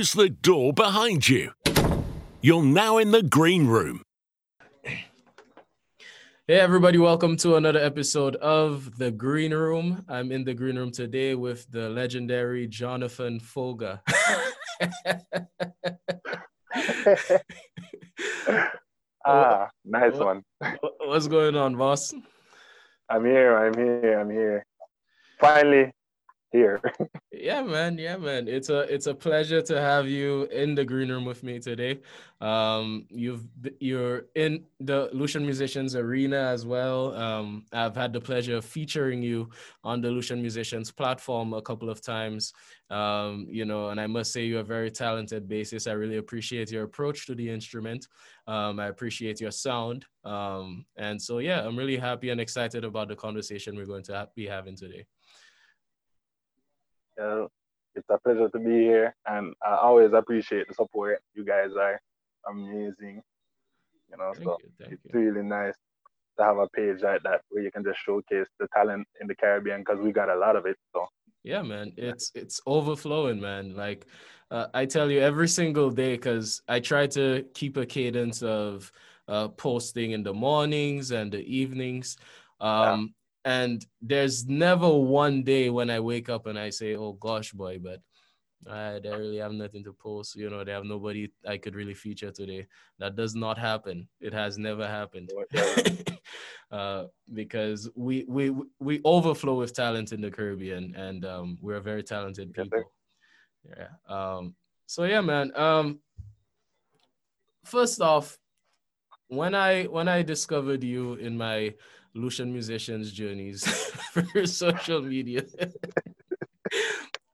close the door behind you. You're now in the green room. Hey, everybody, welcome to another episode of The Green Room. I'm in the green room today with the legendary Jonathan Foga. ah, nice one. What's going on, boss? I'm here, I'm here, I'm here. Finally, here. yeah, man. Yeah, man. It's a it's a pleasure to have you in the green room with me today. Um, you've you're in the Lucian Musicians Arena as well. Um, I've had the pleasure of featuring you on the Lucian Musicians platform a couple of times. Um, you know, and I must say you're a very talented bassist. I really appreciate your approach to the instrument. Um, I appreciate your sound. Um, and so yeah, I'm really happy and excited about the conversation we're going to ha- be having today. Uh, it's a pleasure to be here, and I always appreciate the support. You guys are amazing. You know, thank so you, it's you. really nice to have a page like that where you can just showcase the talent in the Caribbean because we got a lot of it. So yeah, man, it's it's overflowing, man. Like uh, I tell you every single day because I try to keep a cadence of uh, posting in the mornings and the evenings. Um, and there's never one day when I wake up and I say, "Oh gosh, boy," but I they really have nothing to post. You know, they have nobody I could really feature today. That does not happen. It has never happened. uh, because we we we overflow with talent in the Caribbean, and um, we're very talented people. Yeah. Um. So yeah, man. Um. First off, when I when I discovered you in my Lucian musicians' journeys for social media.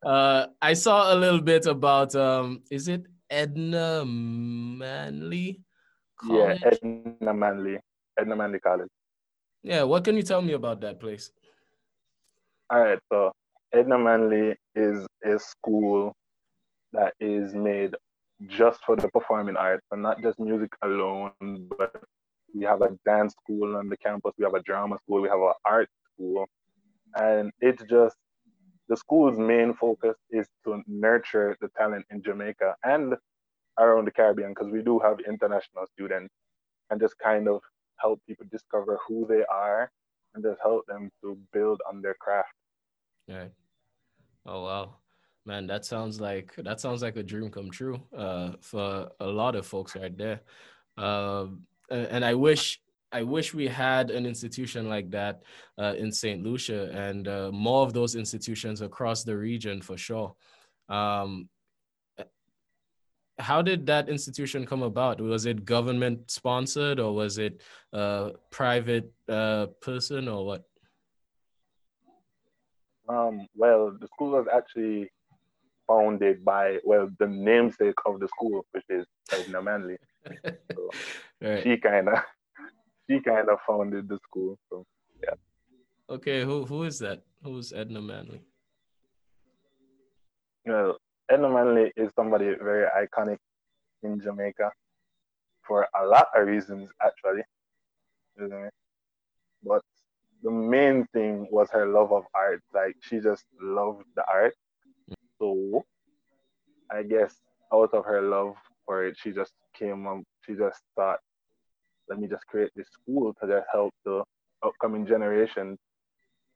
uh, I saw a little bit about um, is it Edna Manley? College? Yeah, Edna Manley, Edna Manley College. Yeah, what can you tell me about that place? All right, so Edna Manley is a school that is made just for the performing arts, and not just music alone, but we have a dance school on the campus, we have a drama school, we have an art school. And it's just the school's main focus is to nurture the talent in Jamaica and around the Caribbean because we do have international students and just kind of help people discover who they are and just help them to build on their craft. Yeah. Oh wow. Man, that sounds like that sounds like a dream come true uh, for a lot of folks right there. Um, and I wish I wish we had an institution like that uh, in St. Lucia and uh, more of those institutions across the region for sure. Um, how did that institution come about? Was it government sponsored or was it a private uh, person or what? Um, well, the school was actually founded by, well, the namesake of the school, which is Edna Manley. So right. she kind of she kind of founded the school. So yeah. Okay, who who is that? Who's Edna Manley? Know, Edna Manley is somebody very iconic in Jamaica for a lot of reasons, actually. But the main thing was her love of art. Like she just loved the art. So I guess out of her love for it, she just came up, she just thought, let me just create this school to just help the upcoming generation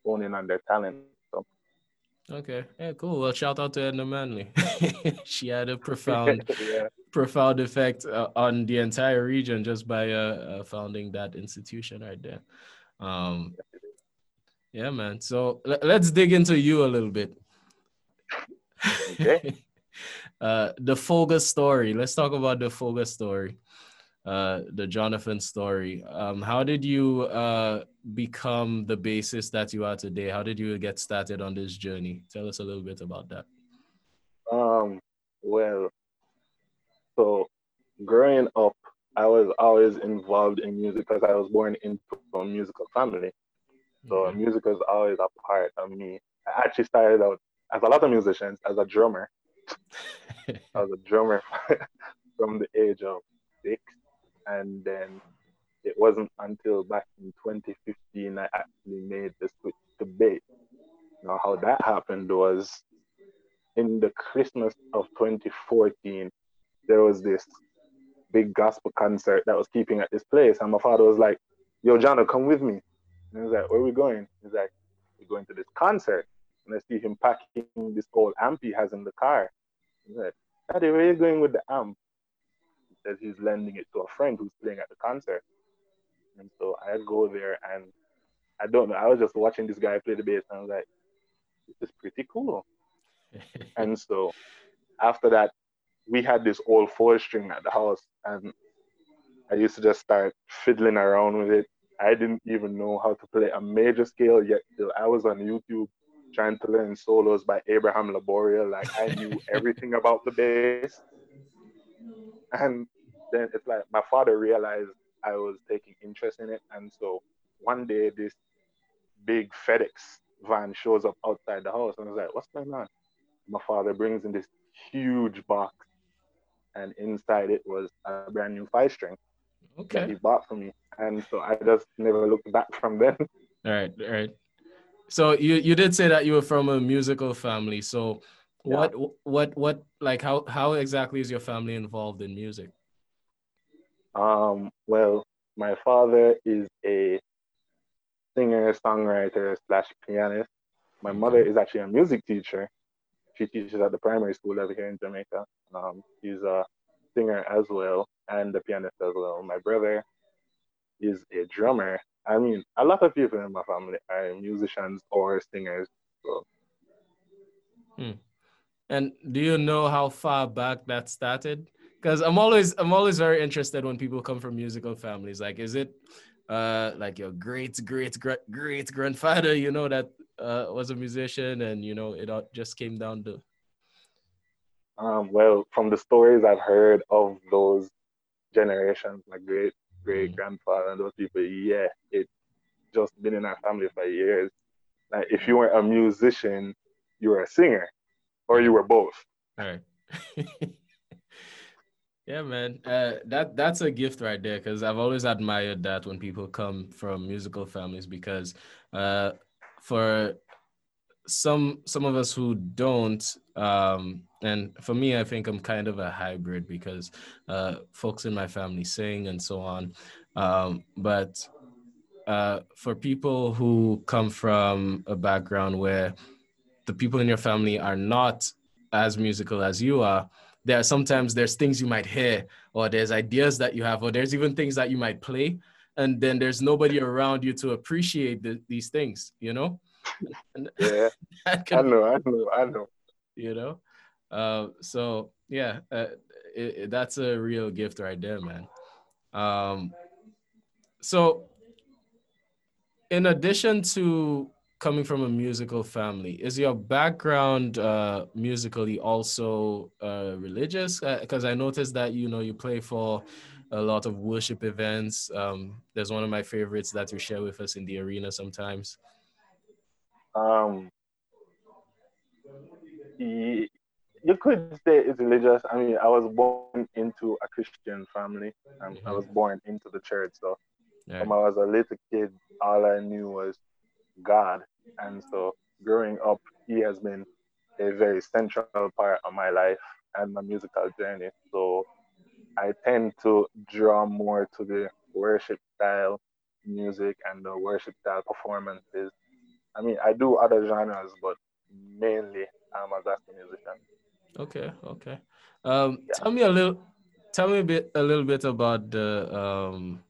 hone in on their talent. So. Okay. Yeah, cool. Well, shout out to Edna Manley. she had a profound, yeah. profound effect uh, on the entire region just by uh, uh, founding that institution right there. Um, yeah, man. So l- let's dig into you a little bit. Okay. uh, the Foga story. Let's talk about the Foga story, uh, the Jonathan story. Um, how did you uh, become the bassist that you are today? How did you get started on this journey? Tell us a little bit about that. Um, well, so growing up, I was always involved in music because I was born into a musical family. So okay. music was always a part of me. I actually started out as a lot of musicians as a drummer. I was a drummer from the age of six, and then it wasn't until back in 2015 I actually made the switch to bass. Now, how that happened was in the Christmas of 2014, there was this big gospel concert that was keeping at this place. And my father was like, Yo, Jono, come with me. And I was like, Where are we going? He's like, We're going to this concert. And I see him packing this old amp he has in the car. He's like, Daddy, where are you going with the amp? Says he's lending it to a friend who's playing at the concert. And so I go there and I don't know. I was just watching this guy play the bass and I was like, this is pretty cool. and so after that, we had this old four string at the house and I used to just start fiddling around with it. I didn't even know how to play a major scale yet till I was on YouTube trying to learn solos by Abraham Laboriel. Like I knew everything about the bass. And then it's like my father realized I was taking interest in it. And so one day this big FedEx van shows up outside the house and I was like, what's going on? My father brings in this huge box and inside it was a brand new five string okay. that he bought for me. And so I just never looked back from then. All right, all right. So you you did say that you were from a musical family. So yeah. what what like how how exactly is your family involved in music? Um well, my father is a singer, songwriter slash pianist. My mother is actually a music teacher. She teaches at the primary school over here in Jamaica. Um, she's a singer as well and a pianist as well. My brother is a drummer. I mean, a lot of people in my family are musicians or singers. So. Hmm. And do you know how far back that started? Because I'm always I'm always very interested when people come from musical families. Like, is it uh, like your great great great great grandfather? You know that uh, was a musician, and you know it all just came down to. Um, well, from the stories I've heard of those generations, my great great grandfather and those people, yeah, it just been in our family for years. Like if you weren't a musician, you were a singer, or you were both. All right. yeah, man. Uh, that that's a gift right there because I've always admired that when people come from musical families because uh, for some some of us who don't um, and for me i think i'm kind of a hybrid because uh, folks in my family sing and so on um, but uh, for people who come from a background where the people in your family are not as musical as you are there are sometimes there's things you might hear or there's ideas that you have or there's even things that you might play and then there's nobody around you to appreciate the, these things you know? Yeah. can, i know i know i know. You know? Uh, so yeah uh, it, it, that's a real gift right there man. Um, so in addition to coming from a musical family is your background uh, musically also uh, religious because uh, i noticed that you know you play for a lot of worship events um, there's one of my favorites that you share with us in the arena sometimes um, you could say it's religious. I mean, I was born into a Christian family. Um, mm-hmm. I was born into the church. So yeah. when I was a little kid, all I knew was God. And so growing up, He has been a very central part of my life and my musical journey. So I tend to draw more to the worship style music and the worship style performances. I mean, I do other genres, but mainly I'm a gospel musician. Okay, okay. Um, yeah. Tell me a little. Tell me a bit, a little bit about the. Um,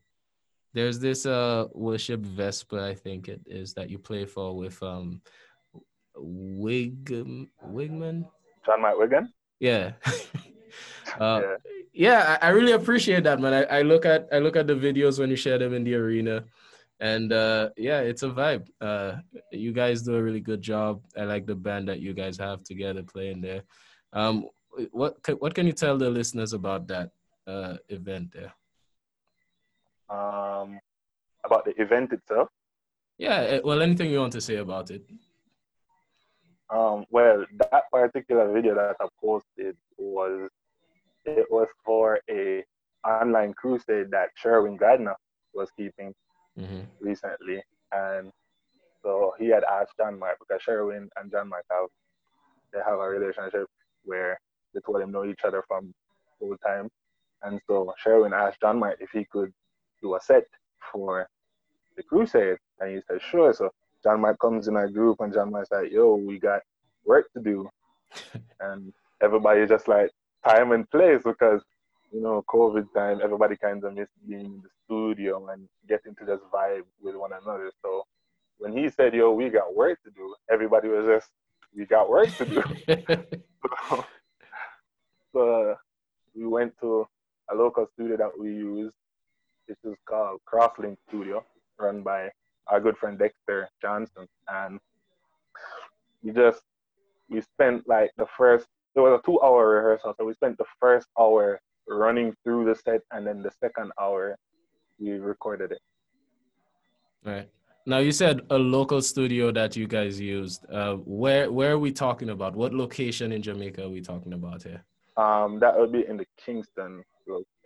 there's this uh worship Vesper, I think it is that you play for with um, Wig Wigman. John Mike Wigan. Yeah. uh, yeah. yeah, I, really appreciate that, man. I, I look at I look at the videos when you share them in the arena and uh, yeah, it's a vibe. Uh, you guys do a really good job. I like the band that you guys have together playing there. Um, what what can you tell the listeners about that uh, event there? Um, about the event itself. Yeah, eh, well, anything you want to say about it. Um, well, that particular video that I posted was it was for a online crusade that Sherwin Gardner was keeping mm-hmm. recently, and so he had asked John Mark because Sherwin and John Mark have they have a relationship where they told him know each other from full time. And so Sherwin asked John Mike if he could do a set for the crusade. And he said, sure. So John Mike comes in our group and John Mike's like, yo, we got work to do. and everybody just like time and place because, you know, COVID time, everybody kind of missed being in the studio and getting to just vibe with one another. So when he said, yo, we got work to do, everybody was just, we got work to do. so, so we went to a local studio that we use, which is called Crosslink Studio, run by our good friend Dexter Johnson. And we just, we spent like the first, it was a two hour rehearsal. So we spent the first hour running through the set and then the second hour we recorded it. Right. Now you said a local studio that you guys used. Uh, where where are we talking about? What location in Jamaica are we talking about here? Um, that would be in the Kingston,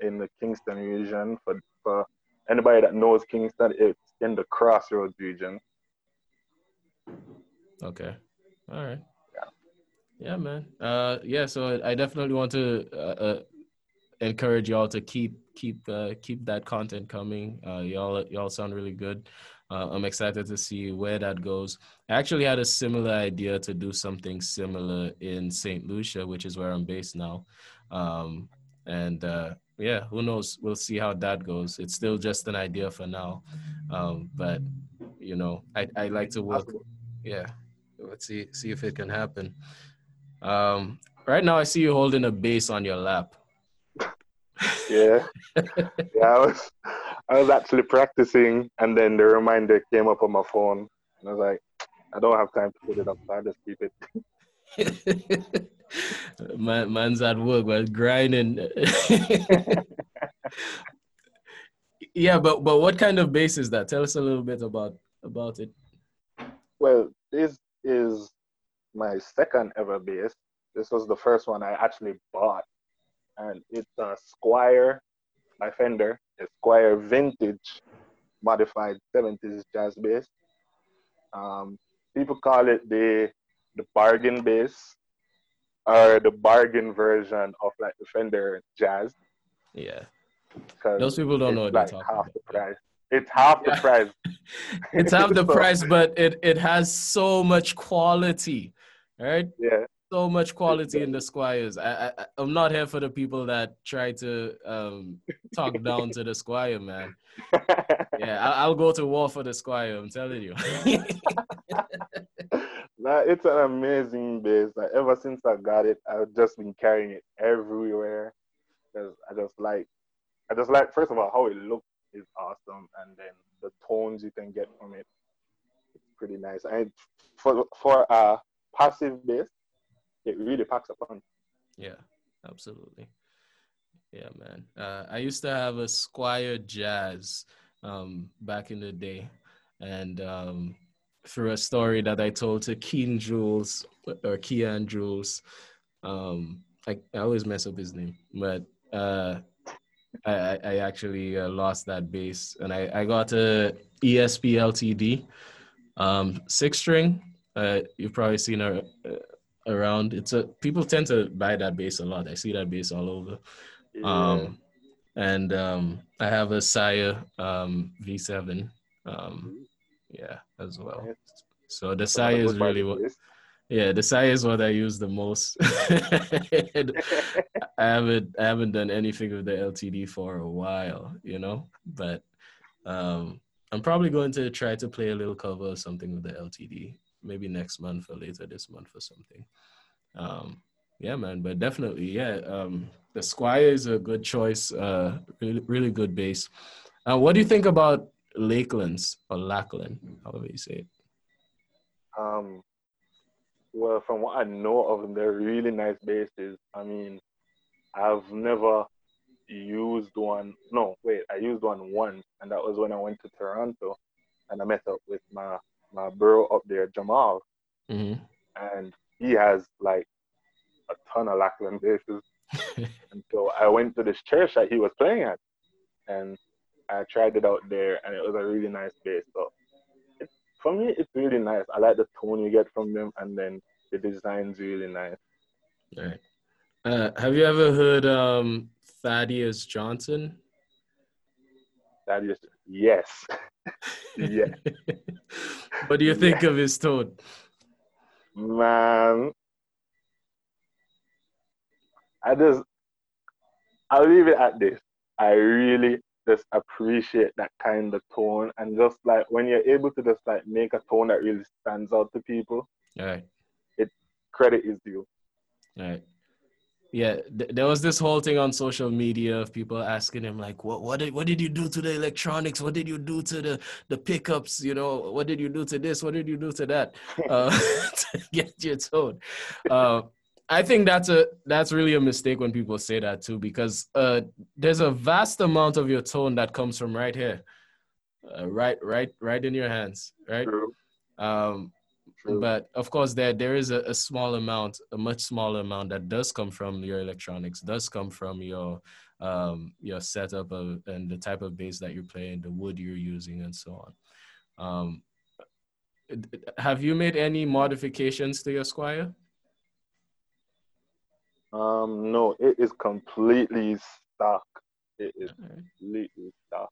in the Kingston region. For for anybody that knows Kingston, it's in the Crossroads region. Okay. All right. Yeah. Yeah, man. Uh, yeah. So I definitely want to uh, uh, encourage y'all to keep keep uh, keep that content coming. Uh, y'all y'all sound really good. Uh, I'm excited to see where that goes. I actually had a similar idea to do something similar in St. Lucia, which is where I'm based now. Um, and uh, yeah, who knows? We'll see how that goes. It's still just an idea for now. Um, but you know, I, I like to work. Yeah, let's see see if it can happen. Um, right now, I see you holding a bass on your lap. yeah, yeah. I was I was actually practicing, and then the reminder came up on my phone, and I was like, I don't have time to put it up, so I just keep it. Man, man's at work, but grinding. yeah, but but what kind of bass is that? Tell us a little bit about about it. Well, this is my second ever bass. This was the first one I actually bought, and it's a Squier by Fender, a Squier Vintage modified 70s jazz bass. Um, people call it the the bargain bass or the bargain version of like the Fender Jazz. Yeah. Those people don't know what like half about. the price. It's half yeah. the price. it's half the so, price, but it it has so much quality, right? Yeah. So much quality in the Squiers. I, I I'm not here for the people that try to um talk down to the Squier, man. Yeah, I, will go to war for the Squier. I'm telling you. Nah, it's an amazing bass. Like ever since I got it, I've just been carrying it everywhere. Cause I just like, I just like first of all how it looks is awesome, and then the tones you can get from it, it's pretty nice. And for for a passive bass, it really packs a punch. Yeah, absolutely. Yeah, man. Uh, I used to have a Squier Jazz um, back in the day, and um, through a story that I told to Keen Jules or Kean Jules, um, I, I always mess up his name, but uh, I, I actually uh, lost that bass, and I, I got a ESP LTD um, six string. Uh, you've probably seen her uh, around. It's a people tend to buy that bass a lot. I see that bass all over. Yeah. Um, and um, I have a Sire um, V7. Um, yeah, as well. So the Sire is really what. Yeah, the Sire is what I use the most. I haven't I haven't done anything with the LTD for a while, you know. But um, I'm probably going to try to play a little cover or something with the LTD, maybe next month or later this month or something. Um, yeah, man. But definitely, yeah. Um, the Squier is a good choice. Uh, really, really good bass. Uh, what do you think about Lakelands or Lakland, however you say it? Um, well, from what I know of them, they're really nice basses. I mean, I've never used one. No, wait, I used one once, and that was when I went to Toronto, and I met up with my my bro up there, Jamal, mm-hmm. and he has like a ton of Lakland basses. and so I went to this church that he was playing at, and I tried it out there, and it was a really nice bass. So it, for me, it's really nice. I like the tone you get from them, and then the design's really nice. All right. Uh, have you ever heard um, Thaddeus Johnson? Thaddeus, yes, yeah. what do you think yeah. of his tone? Man, I just, I'll leave it at this. I really just appreciate that kind of tone and just like when you're able to just like make a tone that really stands out to people. Right. It credit is due. right Yeah, th- there was this whole thing on social media of people asking him like, "What, what did, what did you do to the electronics? What did you do to the the pickups? You know, what did you do to this? What did you do to that uh, to get your tone?" Uh, I think that's a that's really a mistake when people say that too, because uh, there's a vast amount of your tone that comes from right here, uh, right, right, right in your hands, right. True. Um, True. but of course, there there is a, a, small amount, a much smaller amount that does come from your electronics, does come from your um, your setup of, and the type of bass that you're playing, the wood you're using, and so on. Um, have you made any modifications to your Squier? Um, no, it is completely stock. It is right. completely stock.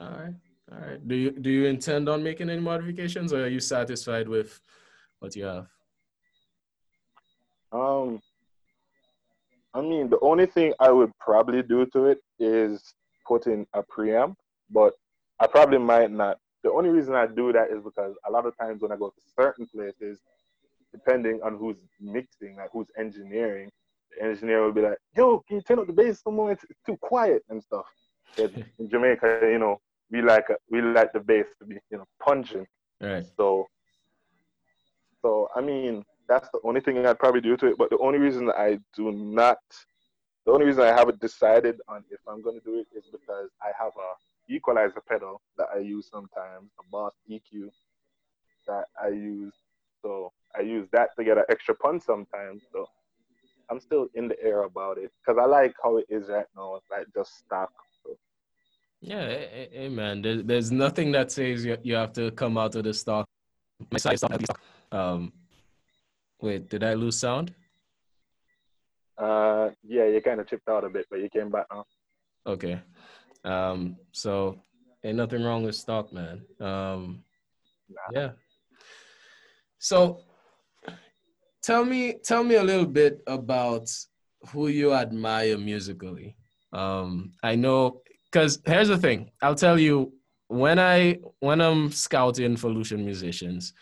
All right. All right. Do you do you intend on making any modifications or are you satisfied with what you have? Um I mean the only thing I would probably do to it is put in a preamp, but I probably might not. The only reason I do that is because a lot of times when I go to certain places, depending on who's mixing, like who's engineering, the engineer will be like, "Yo, can you turn up the bass some more? It's, it's too quiet and stuff." in Jamaica, you know, we like uh, we like the bass to be, you know, punching. Right. So, so I mean, that's the only thing I'd probably do to it. But the only reason I do not, the only reason I haven't decided on if I'm going to do it is because I have a equalizer pedal that I use sometimes, a Boss EQ that I use. So I use that to get an extra punch sometimes. So I'm still in the air about it because I like how it is right now. It's like just stock. So. Yeah, hey, hey, man. There's, there's nothing that says you, you have to come out of the stock. My side stock, Um, wait, did I lose sound? Uh, yeah, you kind of chipped out a bit, but you came back now. Okay. Um, so ain't nothing wrong with stock, man. Um, nah. yeah. So tell me tell me a little bit about who you admire musically. Um, I know because here's the thing. I'll tell you when I when I'm scouting for Lucian musicians,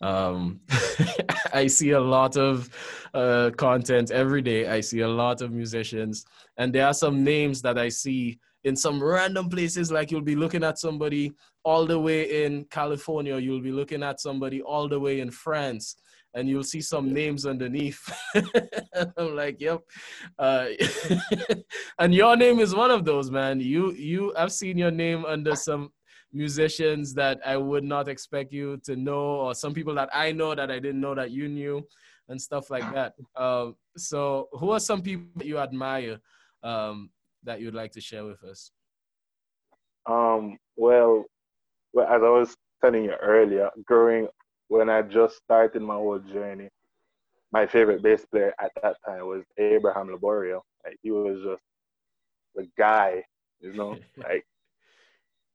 um, I see a lot of uh, content every day. I see a lot of musicians, and there are some names that I see in some random places. Like you'll be looking at somebody all the way in California, you'll be looking at somebody all the way in France, and you'll see some names underneath. I'm like, yep. Uh, and your name is one of those, man. You you I've seen your name under some musicians that I would not expect you to know, or some people that I know that I didn't know that you knew, and stuff like that. Um, so, who are some people that you admire um, that you'd like to share with us? Um, well, well, as I was telling you earlier, growing when I just started my whole journey, my favorite bass player at that time was Abraham Laboriel. Like he was just the guy, you know, like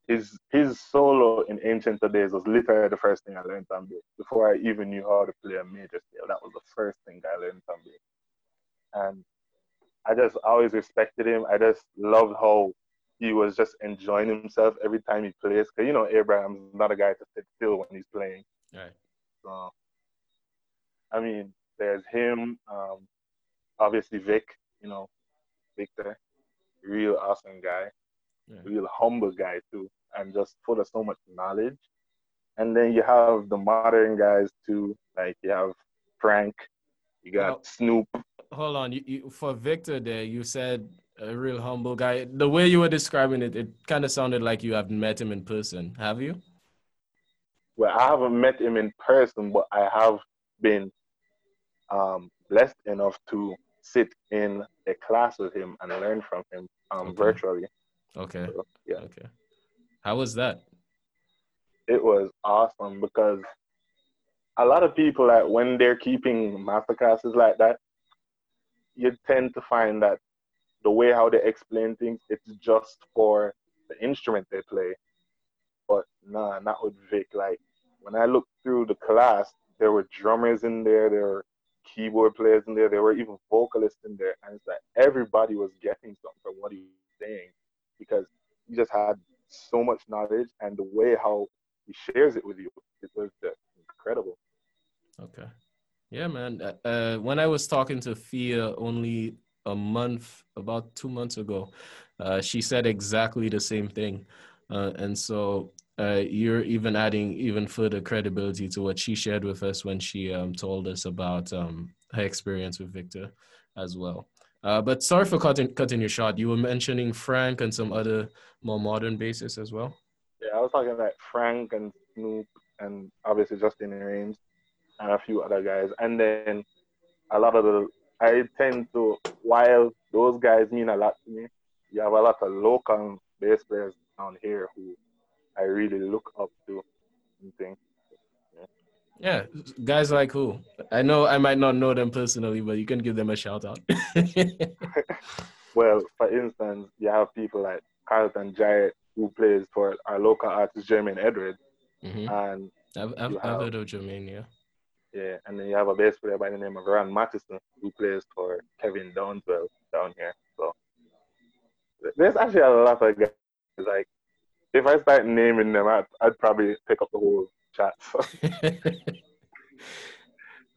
his his solo in Ancient Days was literally the first thing I learned on bass. Before I even knew how to play a major scale, that was the first thing I learned on bass. And I just always respected him. I just loved how he was just enjoying himself every time he plays. Cause you know Abraham's not a guy to sit still when he's playing. Right. So, I mean, there's him. Um, obviously Vic. You know, Victor, real awesome guy, yeah. real humble guy too, and just full of so much knowledge. And then you have the modern guys too, like you have Frank, you got well, Snoop. Hold on, you, you, for Victor there, you said a real humble guy. The way you were describing it, it kind of sounded like you have met him in person. Have you? Well, I haven't met him in person, but I have been um, blessed enough to sit in a class with him and learn from him um, okay. virtually. Okay. So, yeah. Okay. How was that? It was awesome because a lot of people like when they're keeping master classes like that, you tend to find that the way how they explain things, it's just for the instrument they play. But nah, not with Vic. Like when I looked through the class, there were drummers in there, there were keyboard players in there, there were even vocalists in there, and it's like everybody was getting something from what he was saying because he just had so much knowledge and the way how he shares it with you, it was just incredible. Okay. Yeah, man. Uh, uh, when I was talking to Fia only a month, about two months ago, uh, she said exactly the same thing. Uh, and so uh, you're even adding even further credibility to what she shared with us when she um, told us about um, her experience with Victor as well. Uh, but sorry for cutting cutting your shot. You were mentioning Frank and some other more modern bases as well. Yeah, I was talking about Frank and Snoop and obviously Justin Raines and a few other guys. And then a lot of the I tend to while those guys mean a lot to me, you have a lot of local bass players down here who I really look up to and things. Yeah, guys like who? I know I might not know them personally, but you can give them a shout out. well, for instance, you have people like Carlton Jarrett who plays for our local artist Jermaine Edwards, mm-hmm. and I've, I've, have, I've, heard of Jermaine, yeah. Yeah, and then you have a bass player by the name of Ron Mattison who plays for Kevin Downswell down here. So there's actually a lot of guys. Like if I start naming them, I'd, I'd probably pick up the whole chat. So.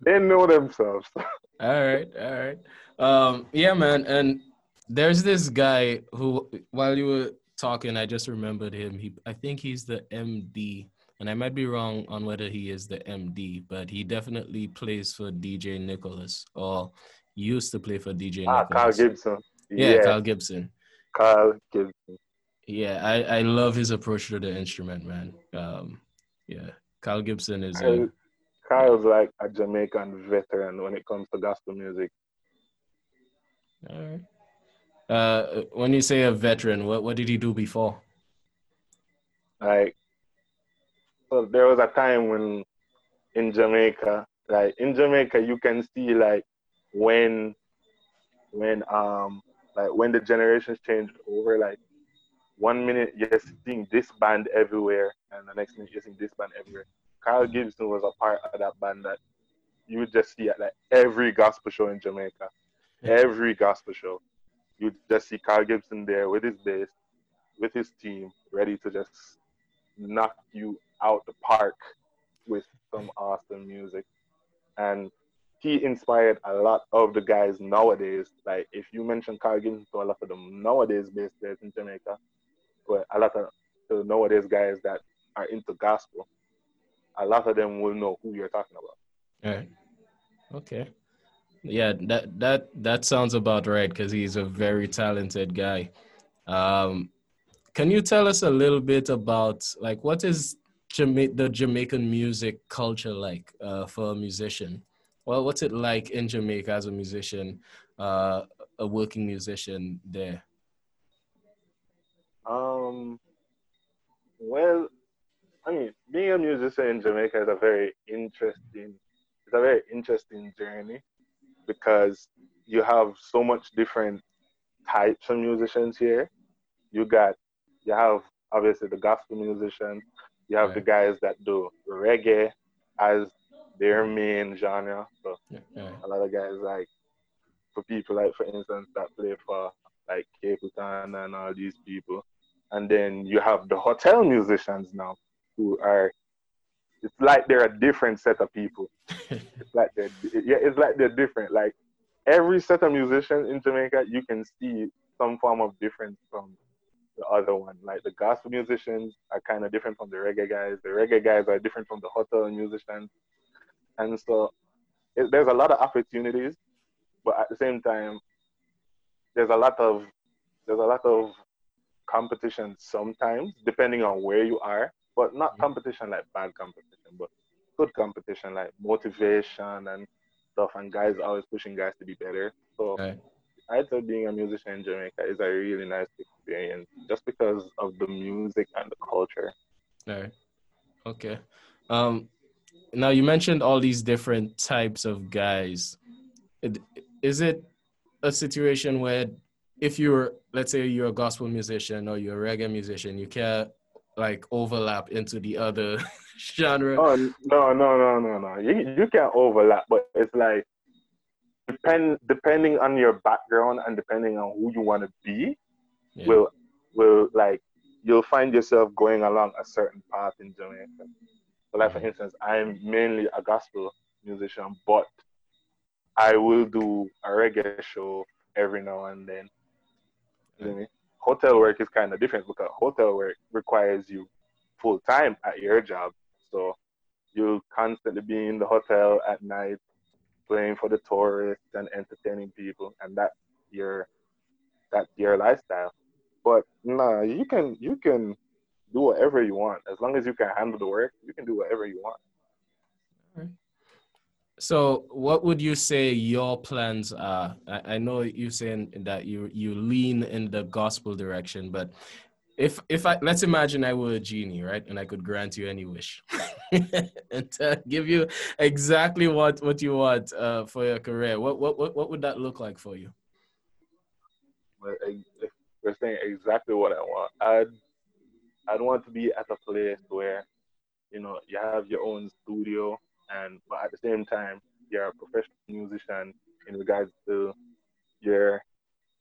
they know themselves. all right, all right. Um, yeah, man. And there's this guy who, while you were talking, I just remembered him. He, I think he's the MD, and I might be wrong on whether he is the MD, but he definitely plays for DJ Nicholas or used to play for DJ ah, Nicholas. Carl Gibson. Yeah, yeah, Carl Gibson. Carl Gibson. Yeah, I, I love his approach to the instrument, man. Um, yeah, Kyle Gibson is. A, Kyle's like a Jamaican veteran when it comes to gospel music. All right. Uh, when you say a veteran, what what did he do before? Like, well, there was a time when in Jamaica, like in Jamaica, you can see like when when um like when the generations change over, like one minute you're seeing this band everywhere, and the next minute you're seeing this band everywhere. Kyle Gibson was a part of that band that you would just see at like every gospel show in Jamaica. Every gospel show. You'd just see Kyle Gibson there with his bass, with his team, ready to just knock you out the park with some awesome music. And he inspired a lot of the guys nowadays. Like if you mention Kyle Gibson to a lot of them nowadays bass players in Jamaica, but a lot of the nowadays guys that are into gospel, a lot of them will know who you're talking about. All right. Okay. Yeah, that that that sounds about right because he's a very talented guy. Um, can you tell us a little bit about like what is Jama- the Jamaican music culture like uh, for a musician? Well, what's it like in Jamaica as a musician, uh, a working musician there? Um, well, I mean, being a musician in Jamaica is a very interesting, it's a very interesting journey because you have so much different types of musicians here. You got, you have obviously the gospel musicians. You have right. the guys that do reggae as their main genre. So yeah. a lot of guys like, for people like, for instance, that play for like Capleton and all these people and then you have the hotel musicians now who are it's like they're a different set of people. It's like they're yeah it's like they're different. Like every set of musicians in jamaica you can see some form of difference from the other one. Like the gospel musicians are kind of different from the reggae guys. The reggae guys are different from the hotel musicians. And so it, there's a lot of opportunities but at the same time there's a lot of there's a lot of competition sometimes, depending on where you are, but not mm-hmm. competition like bad competition, but good competition like motivation and stuff. And guys always pushing guys to be better. So right. I'd say being a musician in Jamaica is a really nice experience just because of the music and the culture. All right. Okay. Um, now you mentioned all these different types of guys. Is it a situation where if you're let's say you're a gospel musician or you're a reggae musician, you can't like overlap into the other genre? Oh no, no, no, no, no. You you can overlap, but it's like depend depending on your background and depending on who you want to be, yeah. will will like you'll find yourself going along a certain path in Jamaica. So like for mm-hmm. instance, I'm mainly a gospel musician, but I will do a reggae show every now and then. You Hotel work is kind of different because hotel work requires you full time at your job. So you'll constantly be in the hotel at night playing for the tourists and entertaining people and that's your that's your lifestyle. But nah, you can you can do whatever you want as long as you can handle the work. You can do whatever you want. Mm-hmm. So, what would you say your plans are? I, I know you're saying that you you lean in the gospel direction, but if if I let's imagine I were a genie, right, and I could grant you any wish, and uh, give you exactly what what you want uh, for your career, what what what would that look like for you? We're saying exactly what I want, I'd I'd want to be at a place where you know you have your own studio and but at the same time you're a professional musician in regards to your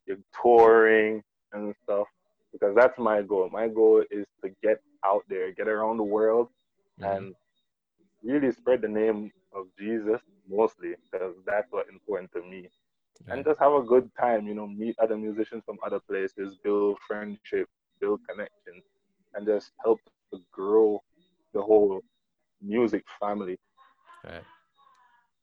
your touring and stuff because that's my goal. My goal is to get out there, get around the world, mm-hmm. and really spread the name of Jesus mostly because that's what's important to me. Yeah. And just have a good time, you know, meet other musicians from other places, build friendship, build connections, and just help to grow the whole music family. Right.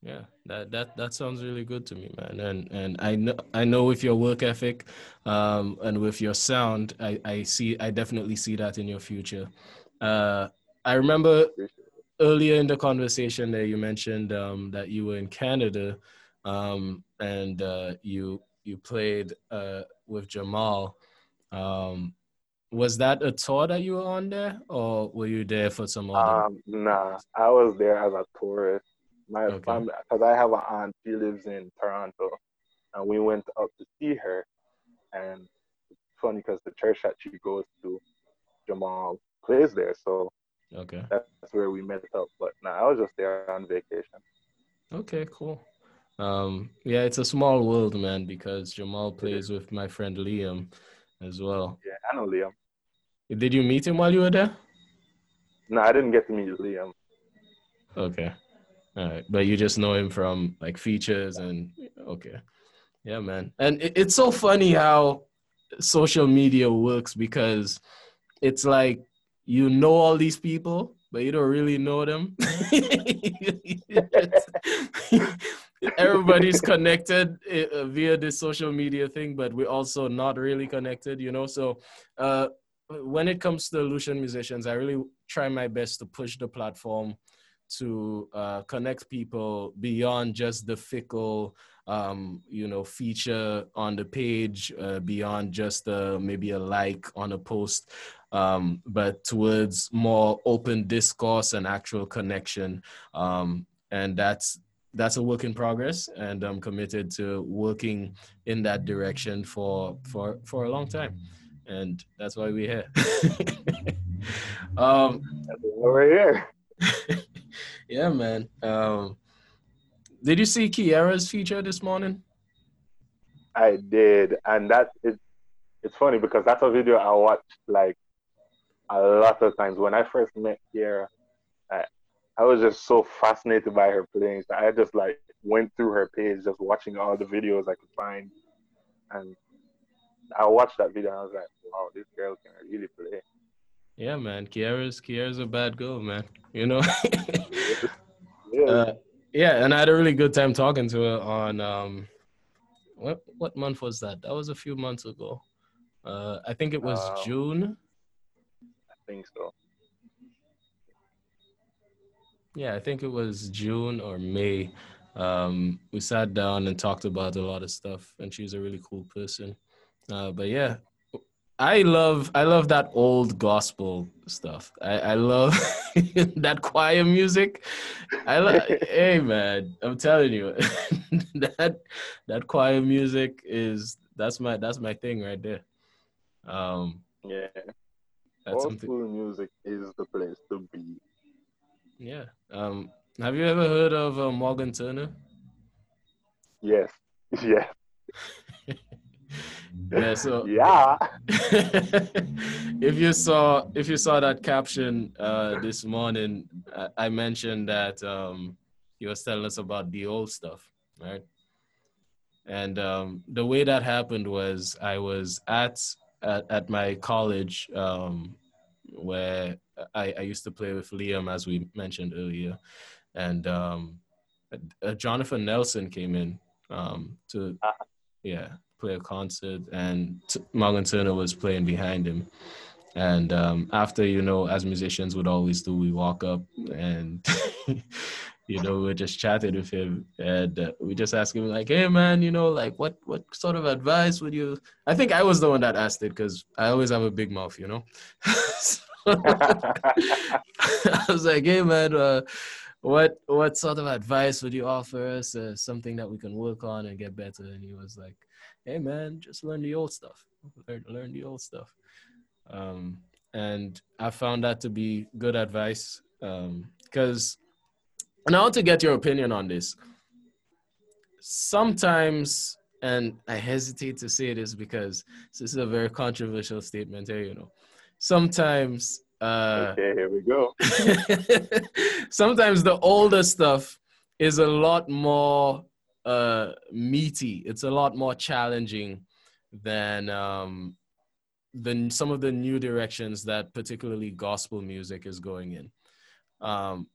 Yeah, that that that sounds really good to me, man. And and I know I know with your work ethic, um, and with your sound, I I see I definitely see that in your future. Uh, I remember earlier in the conversation there you mentioned um, that you were in Canada, um, and uh, you you played uh, with Jamal. Um, was that a tour that you were on there, or were you there for some other? Um, nah, I was there as a tourist. My okay. family, because I have an aunt, she lives in Toronto, and we went up to see her. And it's funny because the church that she goes to, Jamal plays there, so okay, that's where we met up. But nah, I was just there on vacation. Okay, cool. Um, yeah, it's a small world, man, because Jamal plays with my friend Liam as well. Yeah, I know Liam. Did you meet him while you were there? No, I didn't get to meet Liam. Okay. All right. But you just know him from like features and okay. Yeah, man. And it, it's so funny how social media works because it's like you know all these people, but you don't really know them. everybody's connected uh, via this social media thing, but we're also not really connected, you know. So, uh, when it comes to Lucian musicians, I really try my best to push the platform to uh, connect people beyond just the fickle, um, you know, feature on the page, uh, beyond just uh, maybe a like on a post, um, but towards more open discourse and actual connection. Um, and that's that's a work in progress and i'm committed to working in that direction for for for a long time. And that's why we're here. Um we're here. Yeah man. Um did you see kiara's feature this morning? I did and that is it's funny because that's a video i watched like a lot of times. When i first met kiara I was just so fascinated by her playing. So I just like went through her page, just watching all the videos I could find, and I watched that video and I was like, wow, this girl can really play. Yeah, man. Kiara's Kiara's a bad girl, man. You know. yeah. Uh, yeah, and I had a really good time talking to her on um, what what month was that? That was a few months ago. Uh, I think it was uh, June. I think so yeah, I think it was June or May. Um, we sat down and talked about a lot of stuff, and she's a really cool person. Uh, but yeah, I love I love that old gospel stuff. I, I love that choir music. I love hey man, I'm telling you that that choir music is that's my that's my thing right there. Um Yeah. that's Old something music is the place to be. Yeah. Um have you ever heard of uh, Morgan Turner? Yes. Yes. Yeah, so yeah. if you saw if you saw that caption uh, this morning, I, I mentioned that um, he was telling us about the old stuff, right? And um, the way that happened was I was at at, at my college um, where I, I used to play with Liam, as we mentioned earlier, and um, uh, Jonathan Nelson came in um, to yeah play a concert, and T- Turner was playing behind him. And um, after, you know, as musicians would always do, we walk up and, you know, we're just chatting with him, and uh, we just ask him like, "Hey, man, you know, like, what what sort of advice would you?" I think I was the one that asked it because I always have a big mouth, you know. So- I was like, "Hey, man, uh, what what sort of advice would you offer us? Uh, something that we can work on and get better?" And he was like, "Hey, man, just learn the old stuff. Learn, learn the old stuff." Um, and I found that to be good advice because, and I want to get your opinion on this. Sometimes, and I hesitate to say this because this is a very controversial statement here, you know. Sometimes, uh, okay, here we go. sometimes the older stuff is a lot more uh, meaty. It's a lot more challenging than um, the some of the new directions that particularly gospel music is going in. Um,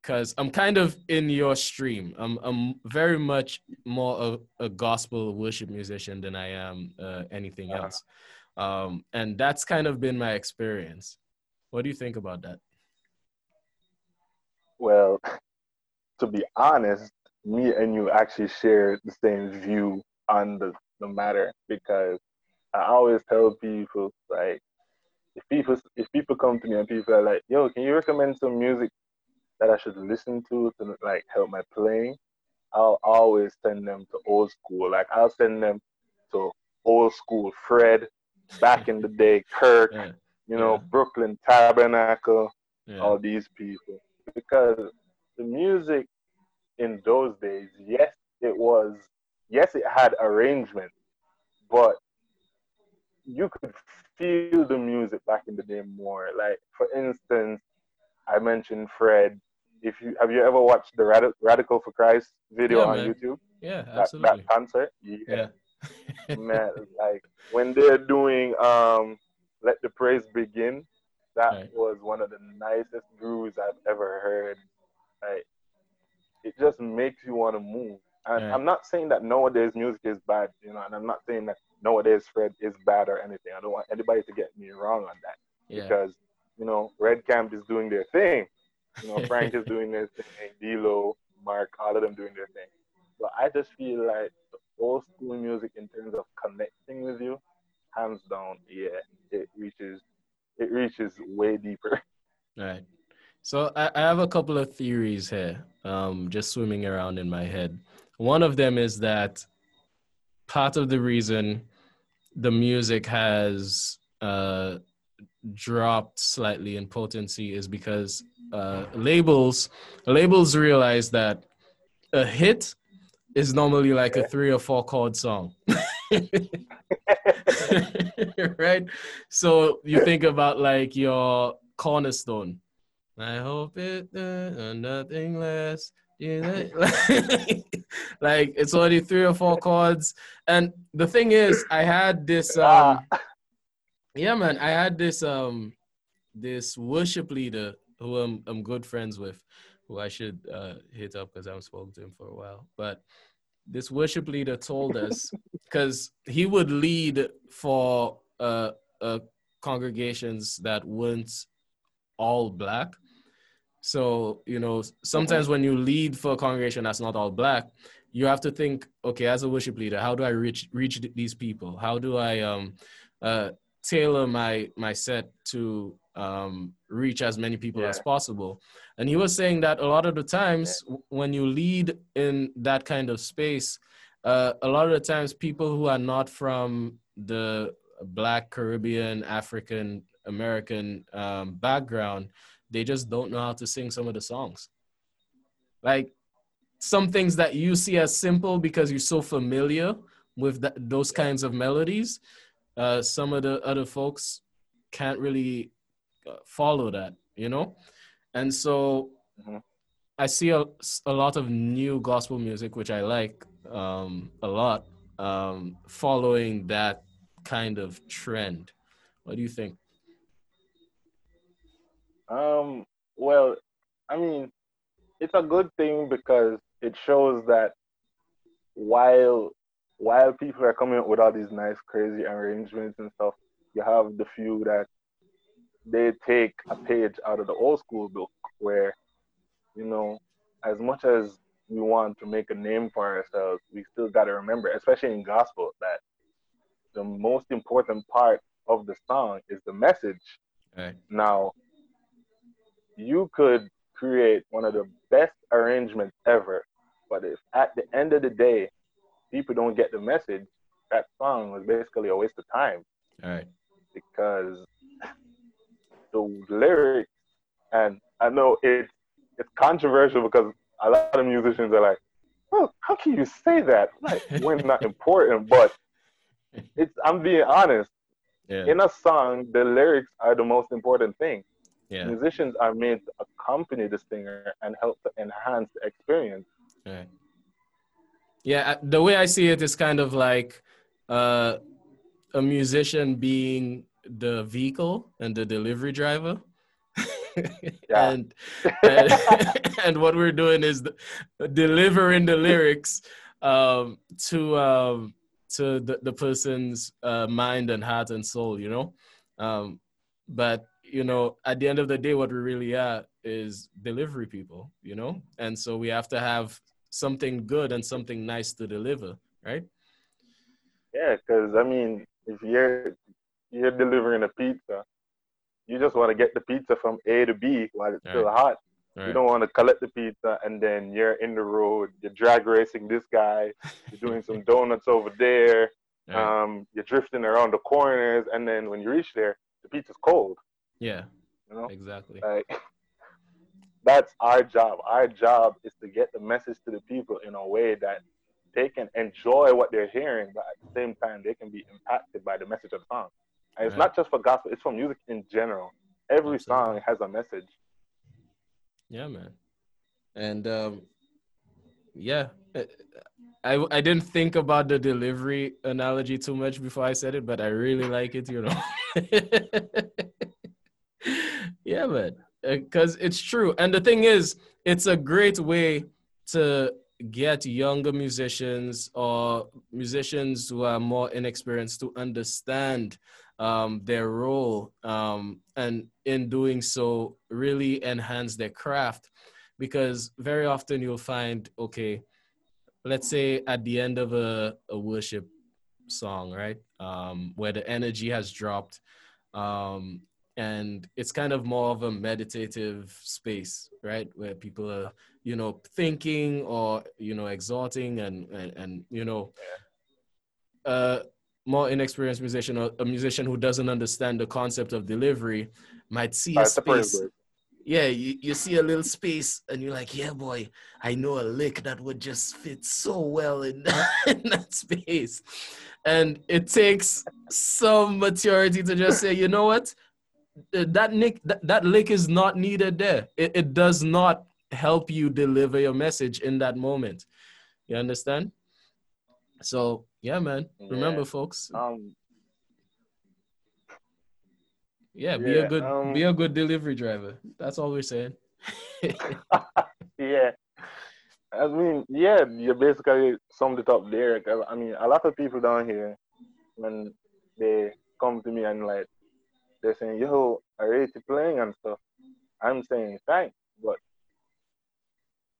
because I'm kind of in your stream. I'm I'm very much more of a gospel worship musician than I am uh, anything Uh-huh. Um, and that's kind of been my experience. What do you think about that? Well, to be honest, me and you actually share the same view on the, the matter because I always tell people like if people if people come to me and people are like, yo, can you recommend some music that I should listen to to like help my playing? I'll always send them to old school. Like I'll send them to old school Fred, back in the day, Kirk, Yeah, you know, Yeah. Brooklyn Tabernacle, yeah, all these people because the music in those days, yes, it was, yes, it had arrangement, but you could feel the music back in the day more. Like, for instance, I mentioned Fred. If you have you ever watched the Radical for Christ video on man. YouTube? yeah, That, absolutely. that concert, Yeah, man, like when they're doing um Let the Praise Begin, that Right. was one of the nicest grooves I've ever heard. Like it just makes you want to move. And Right. I'm not saying that nowadays music is bad, you know, and I'm not saying that nowadays Fred is bad or anything. I don't want anybody to get me wrong on that yeah, because you know Red Camp is doing their thing. You know, Frank is doing their thing, D'Lo, Mark, all of them doing their thing. But I just feel like old school music, in terms of connecting with you, hands down, yeah, it reaches, it reaches way deeper. Right. So I, I have a couple of theories here, um, just swimming around in my head. One of them is that part of the reason the music has uh, dropped slightly in potency is because uh, labels labels realize that a hit is normally like a three or four chord song. right? So you think about like your cornerstone. I hope it uh, nothing less. Like it's only three or four chords. And the thing is, I had this um yeah man, I had this um this worship leader who I'm I'm good friends with, who I should uh hit up because I haven't spoken to him for a while. But this worship leader told us because he would lead for uh, uh congregations that weren't all black. So you know sometimes when you lead for a congregation that's not all black you have to think okay as a worship leader how do i reach reach these people? How do i um uh tailor my my set to um, reach as many people Yeah. as possible. And he was saying that a lot of the times w- when you lead in that kind of space, uh, a lot of the times people who are not from the Black, Caribbean, African, American um, background, they just don't know how to sing some of the songs. Like some things that you see as simple because you're so familiar with that, those kinds of melodies, uh, some of the other folks can't really follow that, you know? And so Mhm. I see a, a lot of new gospel music, which I like um, a lot, um, following that kind of trend. What do you think? Um, well, I mean, it's a good thing because it shows that while while people are coming up with all these nice, crazy arrangements and stuff, you have the few that they take a page out of the old school book where, you know, as much as we want to make a name for ourselves, we still got to remember, especially in gospel, that the most important part of the song is the message. Right. Now, you could create one of the best arrangements ever, but if at the end of the day, people don't get the message, that song was basically a waste of time All right. because the lyrics, and I know it's it's controversial because a lot of musicians are like, "Well, how can you say that? Like, we're not important." But it's I'm being honest. Yeah. In a song, the lyrics are the most important thing. Yeah. Musicians are made to accompany the singer and help to enhance the experience. Right. Yeah, the way I see it is kind of like uh, a musician being the vehicle and the delivery driver. Yeah. and, and and what we're doing is the, delivering the lyrics um, to um, to the, the person's uh, mind and heart and soul, you know. Um, but you know, at the end of the day, what we really are is delivery people, you know, and so we have to have something good and something nice to deliver, right? Yeah, because I mean, if you're you're delivering a pizza, you just want to get the pizza from A to B while it's still Right. hot. You don't want to collect the pizza and then you're in the road, you're drag racing this guy, you're doing some donuts over there, Right. um, you're drifting around the corners, and then when you reach there, the pizza's cold. yeah, You know, exactly. like that's our job. Our job is to get the message to the people in a way that they can enjoy what they're hearing, but at the same time, they can be impacted by the message of the song. And it's Right. not just for gospel; it's for music in general. Every Absolutely. song has a message. Yeah, man. And um, yeah, uh, I I didn't think about the delivery analogy too much before I said it, but I really like it. You know. yeah, man. Because it's true, and the thing is, it's a great way to get younger musicians or musicians who are more inexperienced to understand um, their role um, and in doing so really enhance their craft. Because very often you'll find okay let's say at the end of a, a worship song right um, where the energy has dropped um, and it's kind of more of a meditative space right where people are you know thinking or you know exhorting and and, and you know uh more inexperienced musician or a musician who doesn't understand the concept of delivery might see a space. yeah you, you see a little space and you're like yeah boy i know a lick that would just fit so well in that, in that space. And it takes some maturity to just say you know what? Uh, that nick that, that lick is not needed there. It, it does not help you deliver your message in that moment. You understand? So yeah man remember folks Um, yeah be a good um, be a good delivery driver that's all we're saying yeah. I mean, yeah, you basically summed it up there. I mean, a lot of people down here, when they come to me and like, they're saying, yo, I rate you playing and stuff. I'm saying, thanks. But,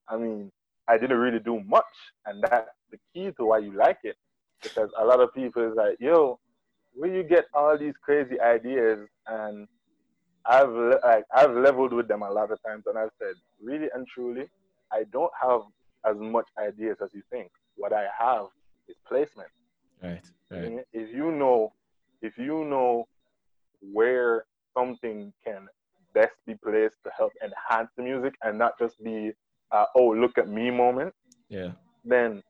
I mean, I didn't really do much. And that's the key to why you like it. Because a lot of people is like, yo, where you get all these crazy ideas and I've like I've leveled with them a lot of times and I've said really and truly I don't have as much ideas as you think. What I have is placement. Right. Right. If you know if you know where something can best be placed to help enhance the music and not just be uh, oh look at me moment yeah then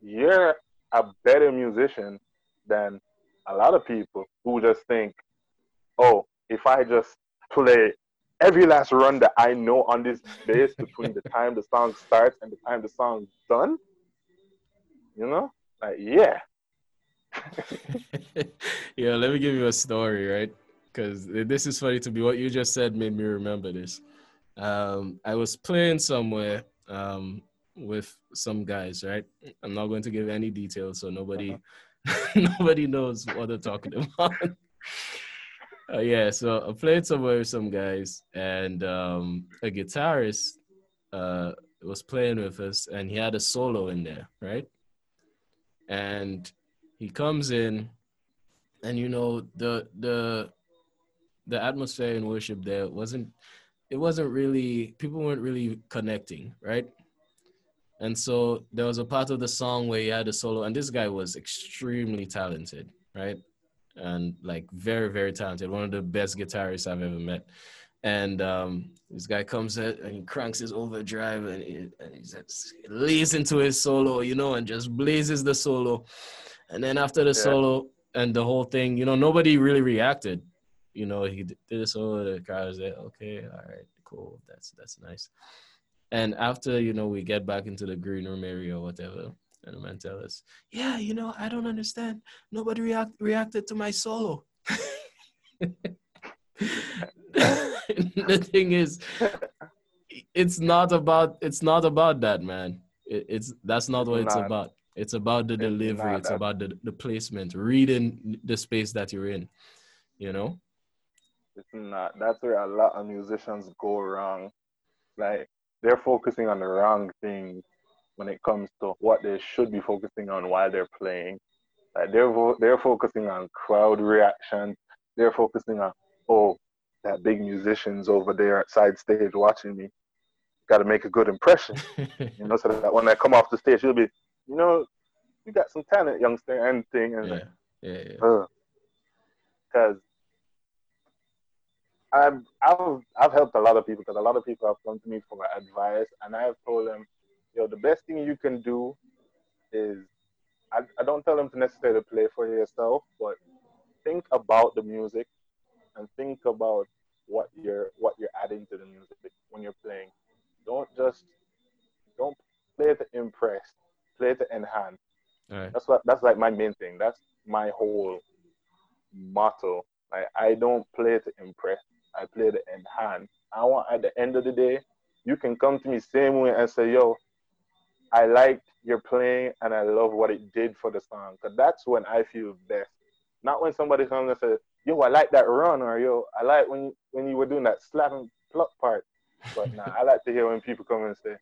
you're a better musician than a lot of people who just think oh if i just play every last run that i know on this bass between the time the song starts and the time the song's done you know like yeah yeah let me give you a story right because this is funny to me. What you just said made me remember this. Um, I was playing somewhere um, with some guys, right? I'm not going to give any details, so nobody uh-huh. nobody knows what they're talking about. uh, yeah, so I played somewhere with some guys, and um, a guitarist uh, was playing with us, and he had a solo in there, right? And he comes in, and you know the the the atmosphere in worship there wasn't it wasn't really people weren't really connecting, right? And so there was a part of the song where he had a solo, and this guy was extremely talented, right? And like very, very talented, one of the best guitarists I've ever met. And um, this guy comes in and he cranks his overdrive and he, and he just lays into his solo, you know, and just blazes the solo. And then after the yeah. solo and the whole thing, you know, nobody really reacted you know, he did this all the crowd was like, okay, all right, cool, that's that's nice. And after you know we get back into the green room area or whatever, and the man tell us, yeah, you know, I don't understand. Nobody react reacted to my solo. the thing is, it's not about it's not about that, man. It, it's that's not what it's, it's about. It's about the delivery. It's, it's about the, the placement, reading the space that you're in. You know. It's not. That's where a lot of musicians go wrong. Like they're focusing on the wrong things when it comes to what they should be focusing on while they're playing. Like they're vo- they're focusing on crowd reaction. They're focusing on oh that big musician's over there at side stage watching me. Got to make a good impression, you know, so that when I come off the stage, you'll be, you know, you got some talent, youngster, and thing, and yeah, yeah, yeah. Uh, because I've, I've, I've helped a lot of people because a lot of people have come to me for my advice, and I have told them, yo, the best thing you can do is, I, I don't tell them to necessarily play for yourself, but think about the music and think about what you're what you're adding to the music when you're playing. Don't just don't play to impress, play to enhance. Right. That's what that's like my main thing. That's my whole motto. Like I don't play to impress. I played end hand. I want at the end of the day, you can come to me same way and say, yo, I liked your playing and I love what it did for the song. Cause that's when I feel best. Not when somebody comes and says, yo, I like that run or yo, I like when you, when you were doing that slap and pluck part. But nah, I like to hear when people come and say,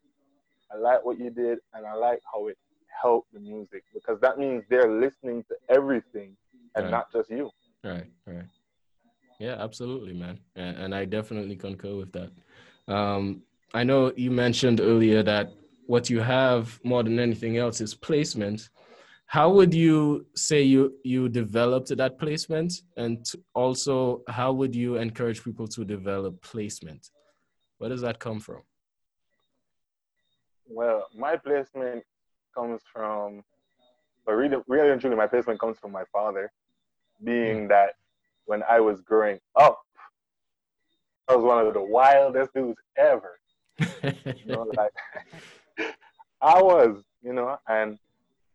I like what you did and I like how it helped the music because that means they're listening to everything and right. not just you. Right, right. Yeah, absolutely, man. And, and I definitely concur with that. Um, I know you mentioned earlier that what you have more than anything else is placement. How would you say you you developed that placement, and also how would you encourage people to develop placement? Where does that come from? Well, my placement comes from, but really, really and truly, my placement comes from my father, being mm. that when I was growing up. I was one of the wildest dudes ever. you know, like I was, you know, and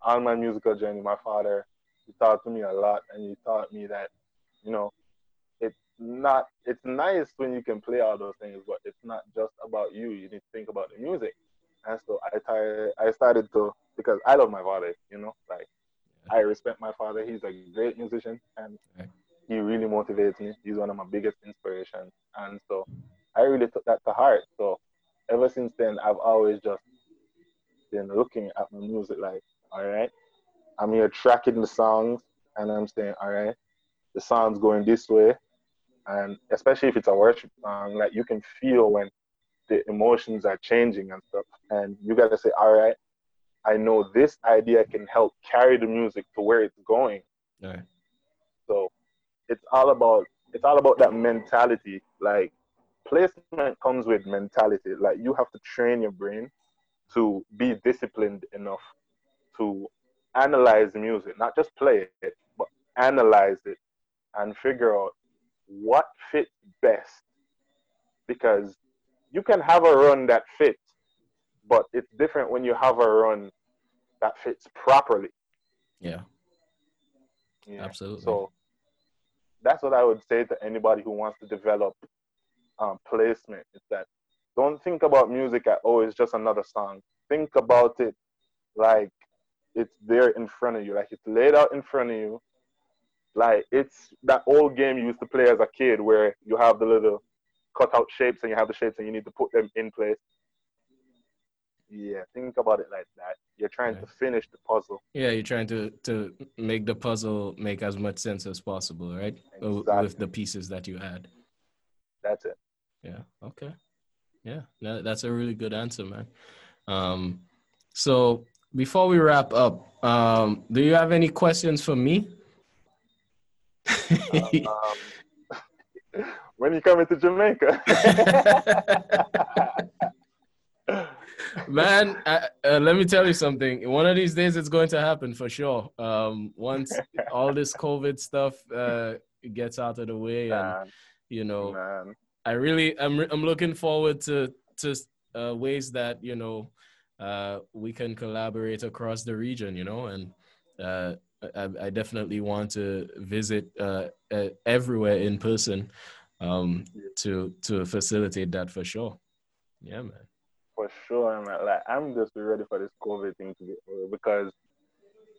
on my musical journey, my father he taught to me a lot, and he taught me that, you know, it's not it's nice when you can play all those things, but it's not just about you. You need to think about the music. And so I I started to because I love my father, you know, like I respect my father. He's a great musician, and he really motivates me. He's one of my biggest inspirations. And so I really took that to heart. So ever since then, I've always just been looking at my music like, all right, I'm here tracking the songs. and I'm saying, all right, the song's going this way, and especially if it's a worship song, like you can feel when the emotions are changing and stuff, and you gotta say, all right, I know this idea can help carry the music to where it's going. Right. So it's all about it's all about that mentality. Like placement comes with mentality. Like you have to train your brain to be disciplined enough to analyze music, not just play it, but analyze it and figure out what fits best. Because you can have a run that fits, but it's different when you have a run that fits properly. Yeah. Yeah. Absolutely. So that's what I would say to anybody who wants to develop um, placement. Is that don't think about music at oh it's just another song. Think about it like it's there in front of you, like it's laid out in front of you. Like it's that old game you used to play as a kid where you have the little cutout shapes and you have the shapes and you need to put them in place. Yeah, think about it like that. You're trying Yeah. to finish the puzzle. Yeah, you're trying to to make the puzzle make as much sense as possible, right? Uh, With the pieces that you add. That's it. Yeah. Okay. Yeah. That's a really good answer, man. Um, so before we wrap up, um, do you have any questions for me? Um, when you coming to Jamaica? man, uh, uh, let me tell you something. One of these days, it's going to happen for sure. Um, once all this COVID stuff uh, gets out of the way, and you know, man. I really I'm I'm looking forward to to uh, ways that you know uh, we can collaborate across the region. You know, and uh, I, I definitely want to visit everywhere in person um, to to facilitate that for sure. Yeah, man. For sure, man. Like I'm just ready for this COVID thing to be over because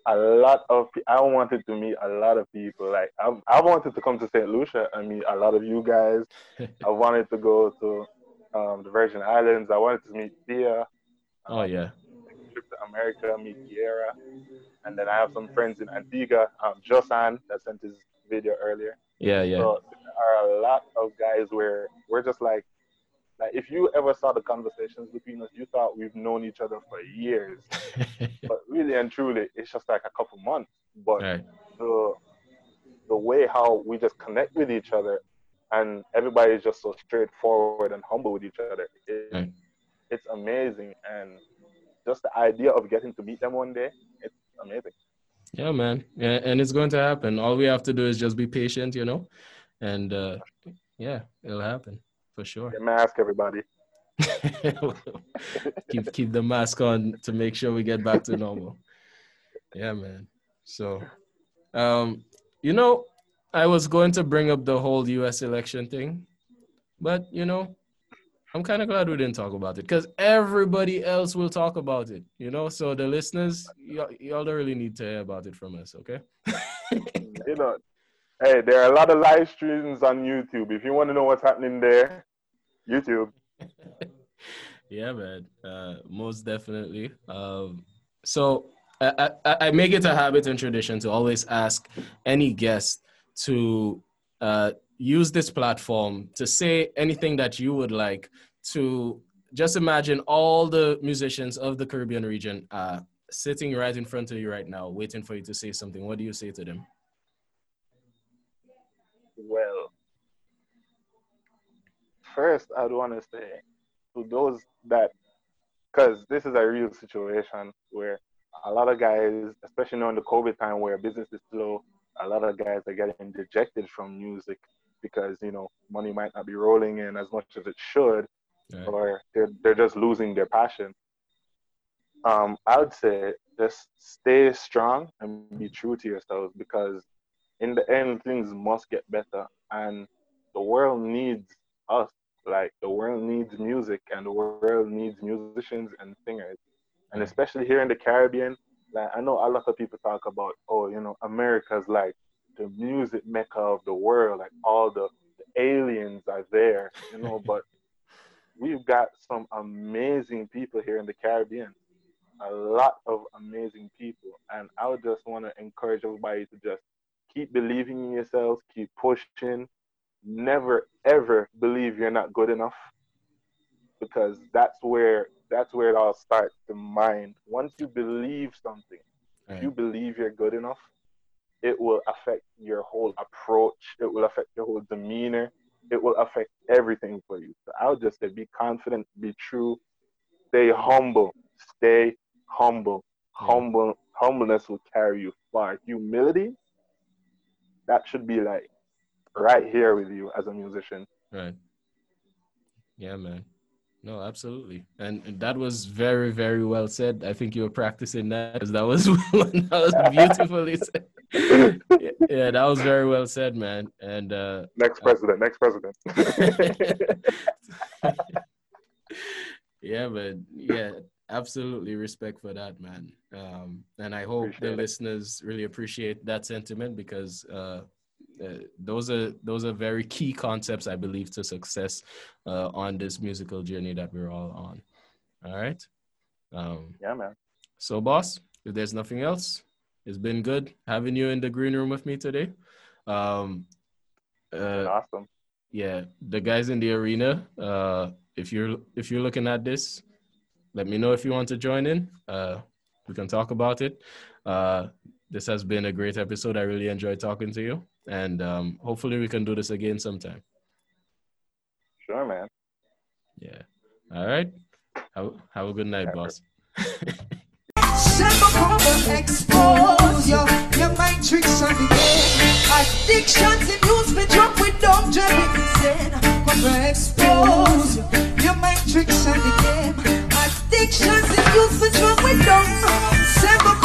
a lot of I wanted to meet a lot of people. Like I've I wanted to come to St. Lucia and meet a lot of you guys. I wanted to go to um, the Virgin Islands. I wanted to meet Thea. Oh yeah. Trip to America, meet Kiera, and then I have some friends in Antigua. Um, Josan that sent his video earlier. Yeah, yeah. So there are a lot of guys where we're just like, like if you ever saw the conversations between us, you thought we've known each other for years, but really and truly, it's just like a couple months. But right. the the way how we just connect with each other, and everybody is just so straightforward and humble with each other, it, Right. it's amazing. And just the idea of getting to meet them one day, it's amazing. Yeah, man. Yeah, and it's going to happen. All we have to do is just be patient, you know, and uh, yeah, it'll happen for sure. Get mask, everybody. keep keep the mask on to make sure we get back to normal. Yeah, man. So, um, you know, I was going to bring up the whole U.S. election thing, but you know, I'm kind of glad we didn't talk about it because everybody else will talk about it. You know, so the listeners, y'all, y'all don't really need to hear about it from us, okay? you know, hey, there are a lot of live streams on YouTube. If you want to know what's happening there, YouTube. yeah, man. Uh, most definitely. Um, so I, I, I make it a habit and tradition to always ask any guest to uh, use this platform to say anything that you would like to just imagine all the musicians of the Caribbean region uh, sitting right in front of you right now, waiting for you to say something. What do you say to them? Well, first, I'd want to say to those that, because this is a real situation where a lot of guys, especially during the COVID time where business is slow, a lot of guys are getting dejected from music because you know money might not be rolling in as much as it should, Right. or they're they're just losing their passion. Um, I would say just stay strong and be true to yourselves because in the end things must get better and the world needs us. Like the world needs music and the world needs musicians and singers. And especially here in the Caribbean, like I know a lot of people talk about, oh, you know, America's like the music mecca of the world, like all the, the aliens are there, you know, but we've got some amazing people here in the Caribbean. A lot of amazing people. And I would just want to encourage everybody to just keep believing in yourselves, keep pushing. Never ever believe you're not good enough because that's where that's where it all starts the mind. Once you believe something, right. you believe you're good enough, it will affect your whole approach, it will affect your whole demeanor, it will affect everything for you. So I'll just say be confident, be true, stay humble, stay humble. Humble humbleness will carry you far. Humility, that should be like right here with you as a musician. Right. Yeah, man. No, absolutely, and, that was very, very well said. I think you were practicing that because that was that was beautifully said. yeah, yeah, that was very well said, man. And uh, next president, uh, next president. yeah, but yeah, absolutely respect for that, man. Um, and I hope appreciate the it. listeners really appreciate that sentiment because uh, uh, those are those are very key concepts I believe to success uh, on this musical journey that we're all on. All right. Um, yeah, man. So, boss, if there's nothing else, it's been good having you in the green room with me today. Um, uh, awesome. Yeah, the guys in the arena. Uh, if you're if you're looking at this, let me know if you want to join in we can talk about it. Uh, this has been a great episode. I really enjoyed talking to you, and um, hopefully we can do this again sometime. Sure, man. Yeah. All right. Have, have a good night, Never. boss. Addictions and with dumb your mind tricks the. Addictions and with dumb Sempre